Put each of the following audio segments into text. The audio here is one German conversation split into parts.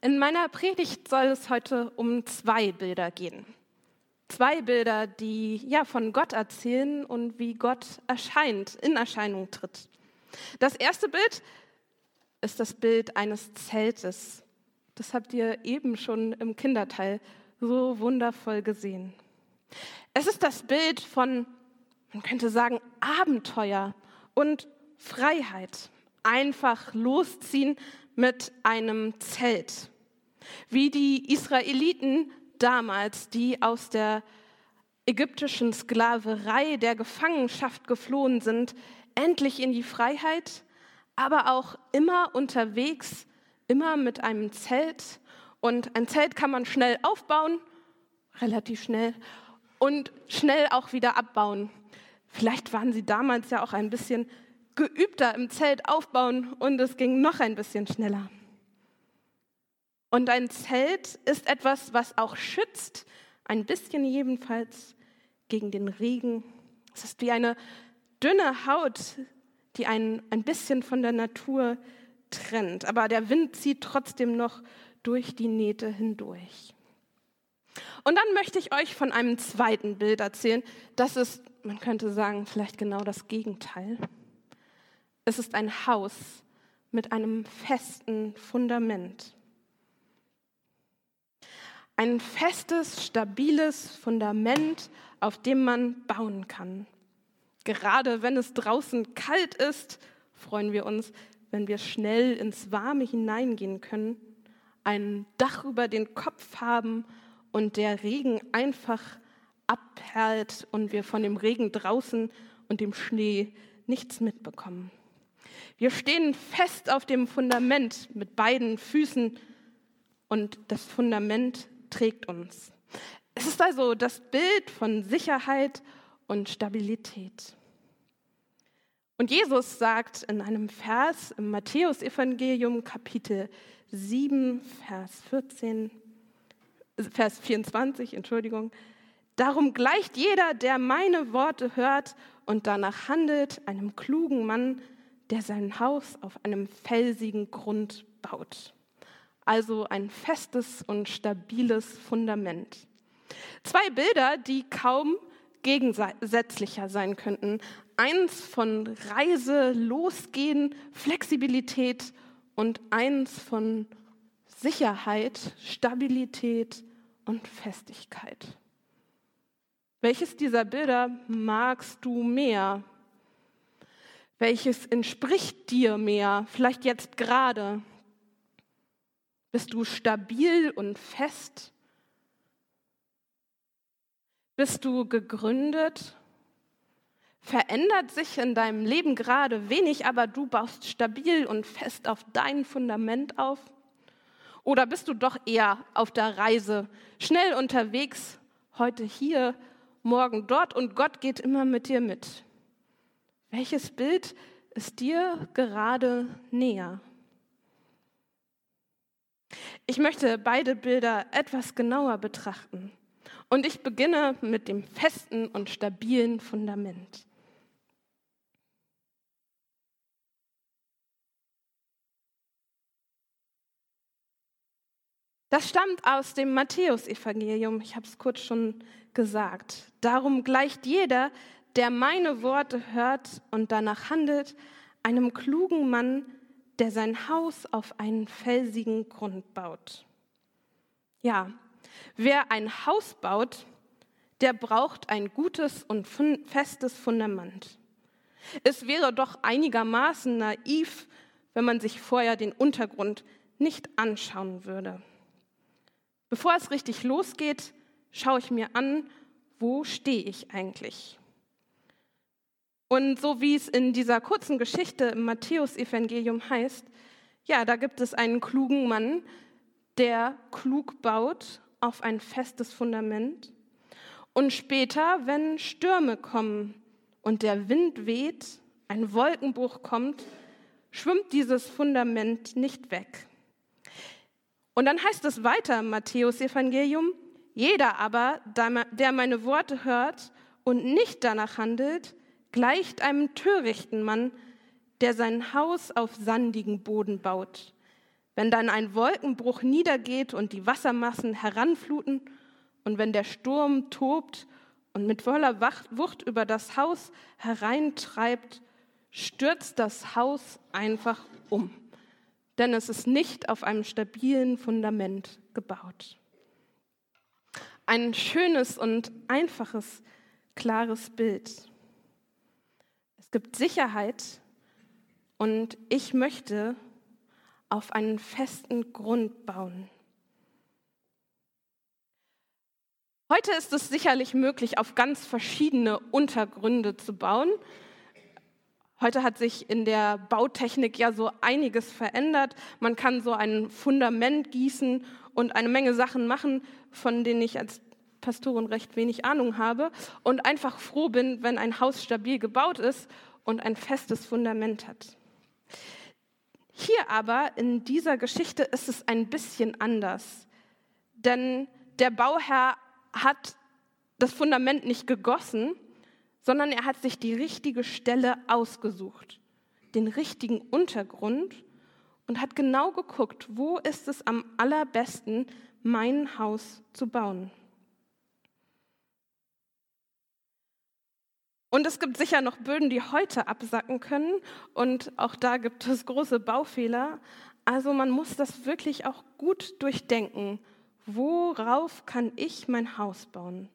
In meiner Predigt soll es heute um zwei Bilder gehen. Zwei Bilder, die ja von Gott erzählen und wie Gott erscheint, in Erscheinung tritt. Das erste Bild ist das Bild eines Zeltes. Das habt ihr eben schon im Kinderteil so wundervoll gesehen. Es ist das Bild von, man könnte sagen, Abenteuer und Freiheit. Einfach losziehen mit einem Zelt. Wie die Israeliten damals, die aus der ägyptischen Sklaverei, der Gefangenschaft geflohen sind, endlich in die Freiheit, aber auch immer unterwegs, immer mit einem Zelt. Und ein Zelt kann man schnell aufbauen, relativ schnell, und schnell auch wieder abbauen. Vielleicht waren sie damals ja auch ein bisschen geübter im Zelt aufbauen und es ging noch ein bisschen schneller. Und ein Zelt ist etwas, was auch schützt, ein bisschen jedenfalls gegen den Regen. Es ist wie eine dünne Haut, die einen ein bisschen von der Natur trennt. Aber der Wind zieht trotzdem noch durch die Nähte hindurch. Und dann möchte ich euch von einem zweiten Bild erzählen. Das ist, man könnte sagen, vielleicht genau das Gegenteil. Es ist ein Haus mit einem festen Fundament. Ein festes, stabiles Fundament, auf dem man bauen kann. Gerade wenn es draußen kalt ist, freuen wir uns, wenn wir schnell ins Warme hineingehen können, ein Dach über den Kopf haben und der Regen einfach abperlt und wir von dem Regen draußen und dem Schnee nichts mitbekommen. Wir stehen fest auf dem Fundament mit beiden Füßen und das Fundament trägt uns. Es ist also das Bild von Sicherheit und Stabilität. Und Jesus sagt in einem Vers im Matthäusevangelium Kapitel 7, Vers 14, Vers 24, Entschuldigung, darum gleicht jeder, der meine Worte hört und danach handelt, einem klugen Mann, der sein Haus auf einem felsigen Grund baut also ein festes und stabiles Fundament. Zwei Bilder, die kaum gegensätzlicher sein könnten. Eins von Reise, Losgehen, Flexibilität und eins von Sicherheit, Stabilität und Festigkeit. Welches dieser Bilder magst du mehr? Welches entspricht dir mehr? Vielleicht jetzt gerade, bist du stabil und fest? Bist du gegründet? Verändert sich in deinem Leben gerade wenig, aber du baust stabil und fest auf dein Fundament auf? Oder bist du doch eher auf der Reise, schnell unterwegs, heute hier, morgen dort und Gott geht immer mit dir mit? Welches Bild ist dir gerade näher? Ich möchte beide Bilder etwas genauer betrachten. Und ich beginne mit dem festen und stabilen Fundament. Das stammt aus dem Matthäusevangelium, ich habe es kurz schon gesagt. Darum gleicht jeder, der meine Worte hört und danach handelt, einem klugen Mann, der sein Haus auf einen felsigen Grund baut. Ja, wer ein Haus baut, der braucht ein gutes und festes Fundament. Es wäre doch einigermaßen naiv, wenn man sich vorher den Untergrund nicht anschauen würde. Bevor es richtig losgeht, schaue ich mir an, wo stehe ich eigentlich? Und so wie es in dieser kurzen Geschichte im Matthäusevangelium heißt, ja, da gibt es einen klugen Mann, der klug baut auf ein festes Fundament. Und später, wenn Stürme kommen und der Wind weht, ein Wolkenbruch kommt, schwimmt dieses Fundament nicht weg. Und dann heißt es weiter im Matthäusevangelium, jeder aber, der meine Worte hört und nicht danach handelt, gleicht einem törichten Mann, der sein Haus auf sandigen Boden baut. Wenn dann ein Wolkenbruch niedergeht und die Wassermassen heranfluten und wenn der Sturm tobt und mit voller Wucht über das Haus hereintreibt, stürzt das Haus einfach um. Denn es ist nicht auf einem stabilen Fundament gebaut. Ein schönes und einfaches, klares Bild. Es gibt Sicherheit und ich möchte auf einen festen Grund bauen. Heute ist es sicherlich möglich, auf ganz verschiedene Untergründe zu bauen. Heute hat sich in der Bautechnik ja so einiges verändert. Man kann so ein Fundament gießen und eine Menge Sachen machen, von denen ich als Pastorin recht wenig Ahnung habe und einfach froh bin, wenn ein Haus stabil gebaut ist und ein festes Fundament hat. Hier aber in dieser Geschichte ist es ein bisschen anders, denn der Bauherr hat das Fundament nicht gegossen, sondern er hat sich die richtige Stelle ausgesucht, den richtigen Untergrund und hat genau geguckt, wo ist es am allerbesten, mein Haus zu bauen. Und es gibt sicher noch Böden, die heute absacken können. Und auch da gibt es große Baufehler. Also man muss das wirklich auch gut durchdenken worauf kann ich mein Haus bauen?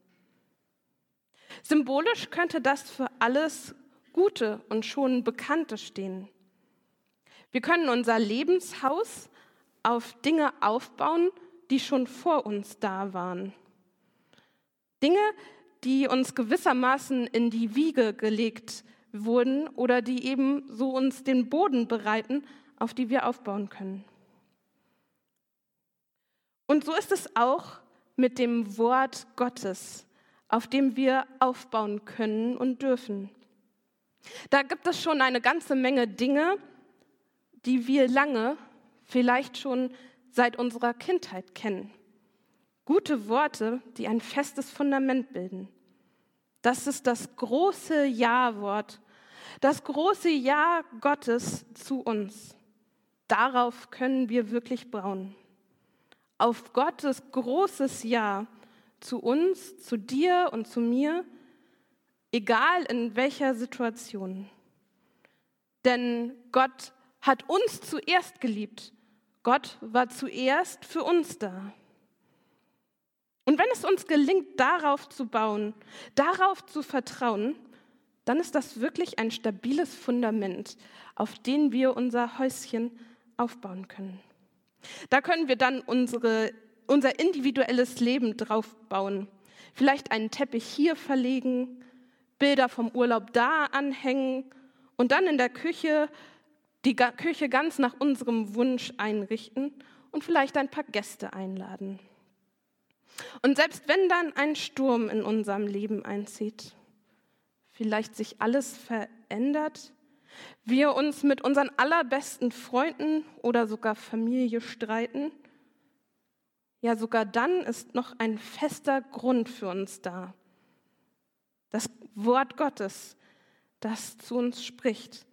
Symbolisch könnte das für alles Gute und schon Bekannte stehen. Wir können unser Lebenshaus auf Dinge aufbauen, die schon vor uns da waren. Dinge, die uns gewissermaßen in die Wiege gelegt wurden oder die eben so uns den Boden bereiten, auf die wir aufbauen können. Und so ist es auch mit dem Wort Gottes, auf dem wir aufbauen können und dürfen. Da gibt es schon eine ganze Menge Dinge, die wir lange, vielleicht schon seit unserer Kindheit kennen. Gute Worte, die ein festes Fundament bilden. Das ist das große Ja-Wort, das große Ja Gottes zu uns. Darauf können wir wirklich bauen auf Gottes großes Ja zu uns, zu dir und zu mir, egal in welcher Situation. Denn Gott hat uns zuerst geliebt. Gott war zuerst für uns da. Und wenn es uns gelingt, darauf zu bauen, darauf zu vertrauen, dann ist das wirklich ein stabiles Fundament, auf dem wir unser Häuschen aufbauen können. Da können wir dann unsere, unser individuelles Leben drauf bauen. Vielleicht einen Teppich hier verlegen, Bilder vom Urlaub da anhängen und dann in der Küche die Küche ganz nach unserem Wunsch einrichten und vielleicht ein paar Gäste einladen. Und selbst wenn dann ein Sturm in unserem Leben einzieht, vielleicht sich alles verändert, wir uns mit unseren allerbesten Freunden oder sogar Familie streiten, ja sogar dann ist noch ein fester Grund für uns da. Das Wort Gottes, das zu uns spricht.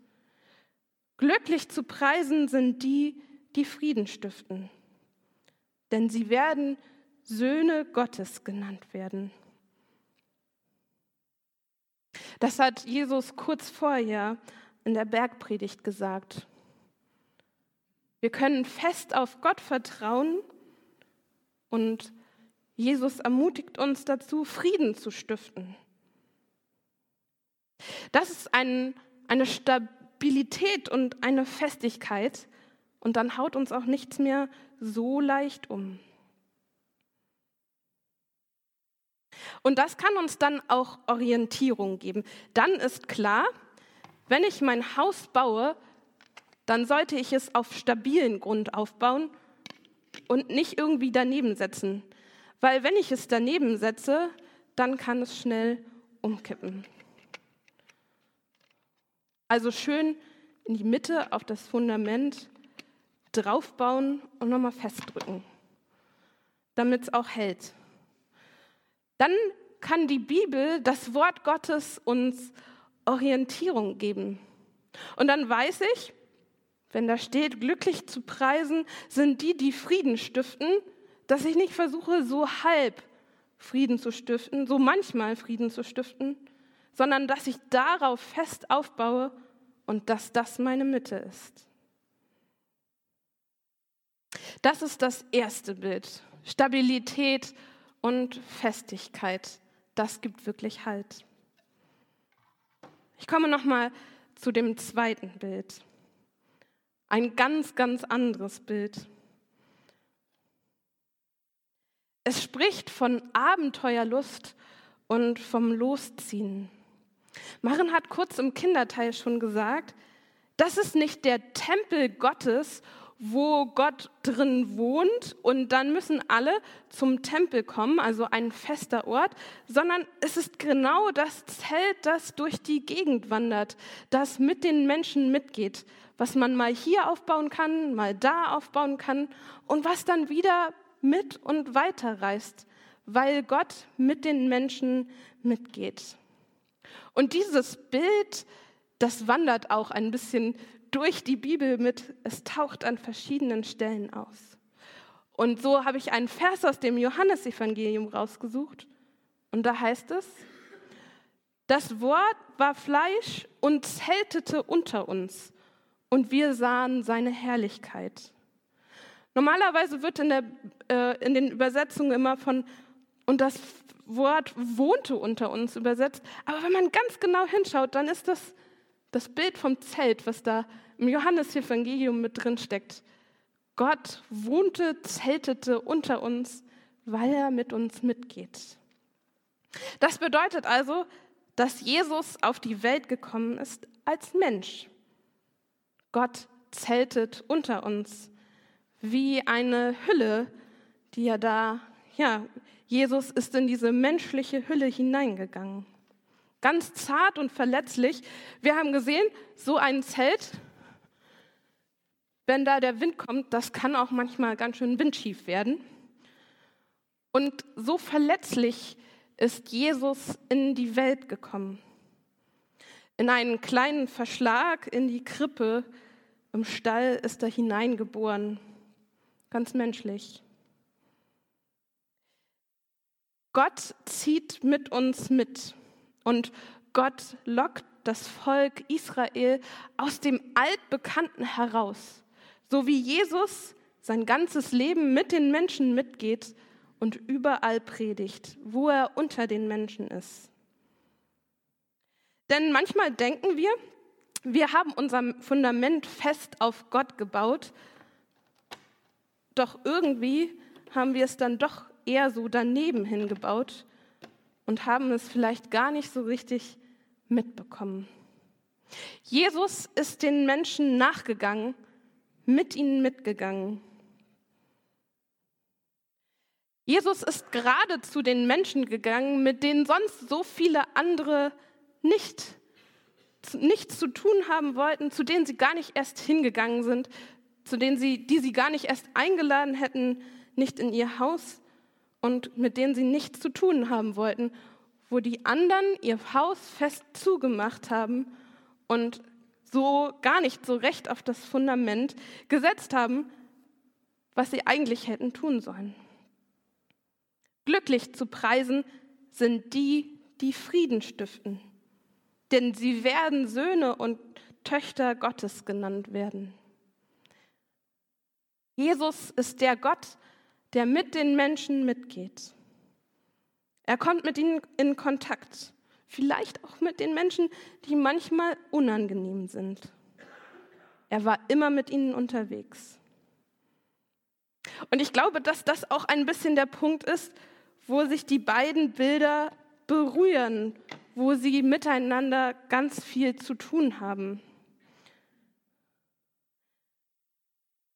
Glücklich zu preisen sind die, die Frieden stiften, denn sie werden Söhne Gottes genannt werden. Das hat Jesus kurz vorher in der Bergpredigt gesagt. Wir können fest auf Gott vertrauen und Jesus ermutigt uns dazu, Frieden zu stiften. Das ist ein, eine Stabilität und eine Festigkeit und dann haut uns auch nichts mehr so leicht um. Und das kann uns dann auch Orientierung geben. Dann ist klar, wenn ich mein Haus baue, dann sollte ich es auf stabilen Grund aufbauen und nicht irgendwie daneben setzen. Weil wenn ich es daneben setze, dann kann es schnell umkippen. Also schön in die Mitte auf das Fundament draufbauen und nochmal festdrücken, damit es auch hält. Dann kann die Bibel, das Wort Gottes uns Orientierung geben. Und dann weiß ich, wenn da steht, glücklich zu preisen, sind die, die Frieden stiften, dass ich nicht versuche, so halb Frieden zu stiften, so manchmal Frieden zu stiften, sondern dass ich darauf fest aufbaue und dass das meine Mitte ist. Das ist das erste Bild. Stabilität und Festigkeit. Das gibt wirklich Halt. Ich komme noch mal zu dem zweiten Bild. Ein ganz, ganz anderes Bild. Es spricht von Abenteuerlust und vom Losziehen. Maren hat kurz im Kinderteil schon gesagt, das ist nicht der Tempel Gottes wo Gott drin wohnt und dann müssen alle zum Tempel kommen, also ein fester Ort, sondern es ist genau das Zelt, das durch die Gegend wandert, das mit den Menschen mitgeht, was man mal hier aufbauen kann, mal da aufbauen kann und was dann wieder mit und weiterreist, weil Gott mit den Menschen mitgeht. Und dieses Bild, das wandert auch ein bisschen durch die Bibel mit, es taucht an verschiedenen Stellen aus. Und so habe ich einen Vers aus dem Johannesevangelium rausgesucht. Und da heißt es, das Wort war Fleisch und zeltete unter uns. Und wir sahen seine Herrlichkeit. Normalerweise wird in, der, äh, in den Übersetzungen immer von, und das Wort wohnte unter uns übersetzt. Aber wenn man ganz genau hinschaut, dann ist das das Bild vom Zelt, was da im Johannesevangelium mit drin steckt. Gott wohnte, zeltete unter uns, weil er mit uns mitgeht. Das bedeutet also, dass Jesus auf die Welt gekommen ist als Mensch. Gott zeltet unter uns wie eine Hülle, die er da, ja, Jesus ist in diese menschliche Hülle hineingegangen. Ganz zart und verletzlich. Wir haben gesehen, so ein Zelt, wenn da der Wind kommt, das kann auch manchmal ganz schön windschief werden. Und so verletzlich ist Jesus in die Welt gekommen. In einen kleinen Verschlag in die Krippe im Stall ist er hineingeboren. Ganz menschlich. Gott zieht mit uns mit. Und Gott lockt das Volk Israel aus dem Altbekannten heraus, so wie Jesus sein ganzes Leben mit den Menschen mitgeht und überall predigt, wo er unter den Menschen ist. Denn manchmal denken wir, wir haben unser Fundament fest auf Gott gebaut, doch irgendwie haben wir es dann doch eher so daneben hingebaut und haben es vielleicht gar nicht so richtig mitbekommen. Jesus ist den Menschen nachgegangen, mit ihnen mitgegangen. Jesus ist gerade zu den Menschen gegangen, mit denen sonst so viele andere nicht nichts zu tun haben wollten, zu denen sie gar nicht erst hingegangen sind, zu denen sie, die sie gar nicht erst eingeladen hätten, nicht in ihr Haus und mit denen sie nichts zu tun haben wollten, wo die anderen ihr Haus fest zugemacht haben und so gar nicht so recht auf das Fundament gesetzt haben, was sie eigentlich hätten tun sollen. Glücklich zu preisen sind die, die Frieden stiften, denn sie werden Söhne und Töchter Gottes genannt werden. Jesus ist der Gott, der mit den Menschen mitgeht. Er kommt mit ihnen in Kontakt, vielleicht auch mit den Menschen, die manchmal unangenehm sind. Er war immer mit ihnen unterwegs. Und ich glaube, dass das auch ein bisschen der Punkt ist, wo sich die beiden Bilder berühren, wo sie miteinander ganz viel zu tun haben.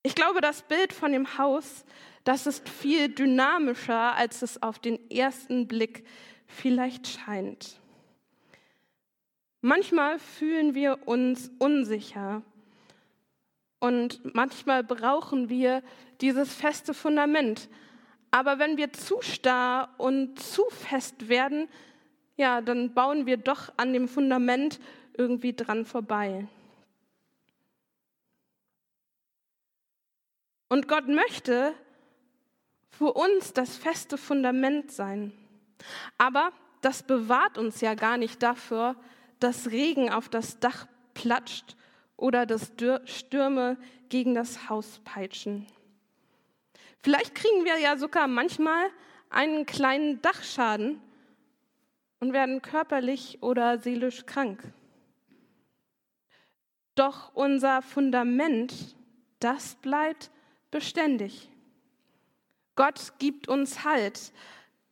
Ich glaube, das Bild von dem Haus, das ist viel dynamischer, als es auf den ersten Blick vielleicht scheint. Manchmal fühlen wir uns unsicher und manchmal brauchen wir dieses feste Fundament. Aber wenn wir zu starr und zu fest werden, ja, dann bauen wir doch an dem Fundament irgendwie dran vorbei. Und Gott möchte für uns das feste Fundament sein. Aber das bewahrt uns ja gar nicht dafür, dass Regen auf das Dach platscht oder dass Stürme gegen das Haus peitschen. Vielleicht kriegen wir ja sogar manchmal einen kleinen Dachschaden und werden körperlich oder seelisch krank. Doch unser Fundament, das bleibt beständig. Gott gibt uns Halt,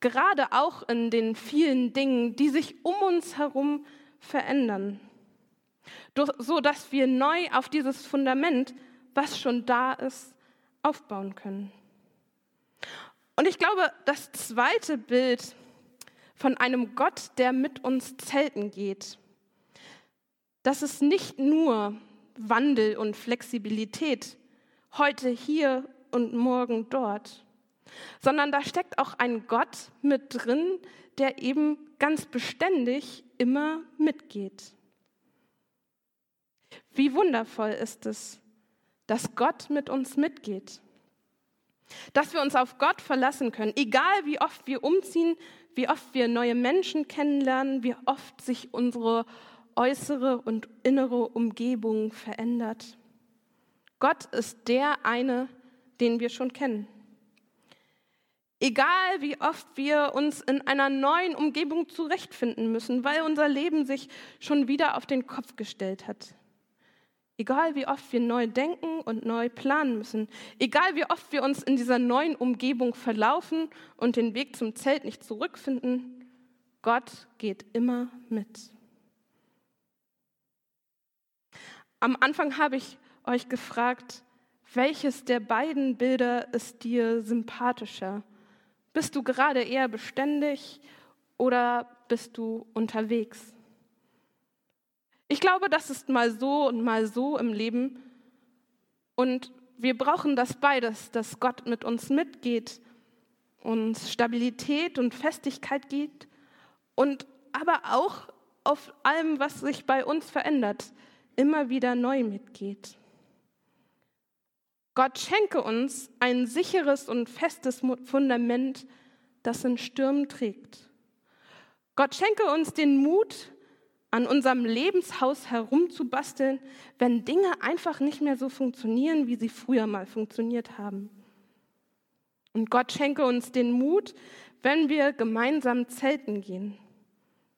gerade auch in den vielen Dingen, die sich um uns herum verändern, so dass wir neu auf dieses Fundament, was schon da ist, aufbauen können. Und ich glaube, das zweite Bild von einem Gott, der mit uns zelten geht, das ist nicht nur Wandel und Flexibilität, heute hier und morgen dort, sondern da steckt auch ein Gott mit drin, der eben ganz beständig immer mitgeht. Wie wundervoll ist es, dass Gott mit uns mitgeht. Dass wir uns auf Gott verlassen können, egal wie oft wir umziehen, wie oft wir neue Menschen kennenlernen, wie oft sich unsere äußere und innere Umgebung verändert. Gott ist der eine, den wir schon kennen. Egal wie oft wir uns in einer neuen Umgebung zurechtfinden müssen, weil unser Leben sich schon wieder auf den Kopf gestellt hat. Egal wie oft wir neu denken und neu planen müssen. Egal wie oft wir uns in dieser neuen Umgebung verlaufen und den Weg zum Zelt nicht zurückfinden. Gott geht immer mit. Am Anfang habe ich euch gefragt, welches der beiden Bilder ist dir sympathischer? Bist du gerade eher beständig oder bist du unterwegs? Ich glaube, das ist mal so und mal so im Leben. Und wir brauchen das beides, dass Gott mit uns mitgeht, uns Stabilität und Festigkeit gibt und aber auch auf allem, was sich bei uns verändert, immer wieder neu mitgeht. Gott schenke uns ein sicheres und festes Fundament, das in Stürmen trägt. Gott schenke uns den Mut, an unserem Lebenshaus herumzubasteln, wenn Dinge einfach nicht mehr so funktionieren, wie sie früher mal funktioniert haben. Und Gott schenke uns den Mut, wenn wir gemeinsam zelten gehen.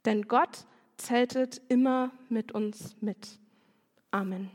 Denn Gott zeltet immer mit uns mit. Amen.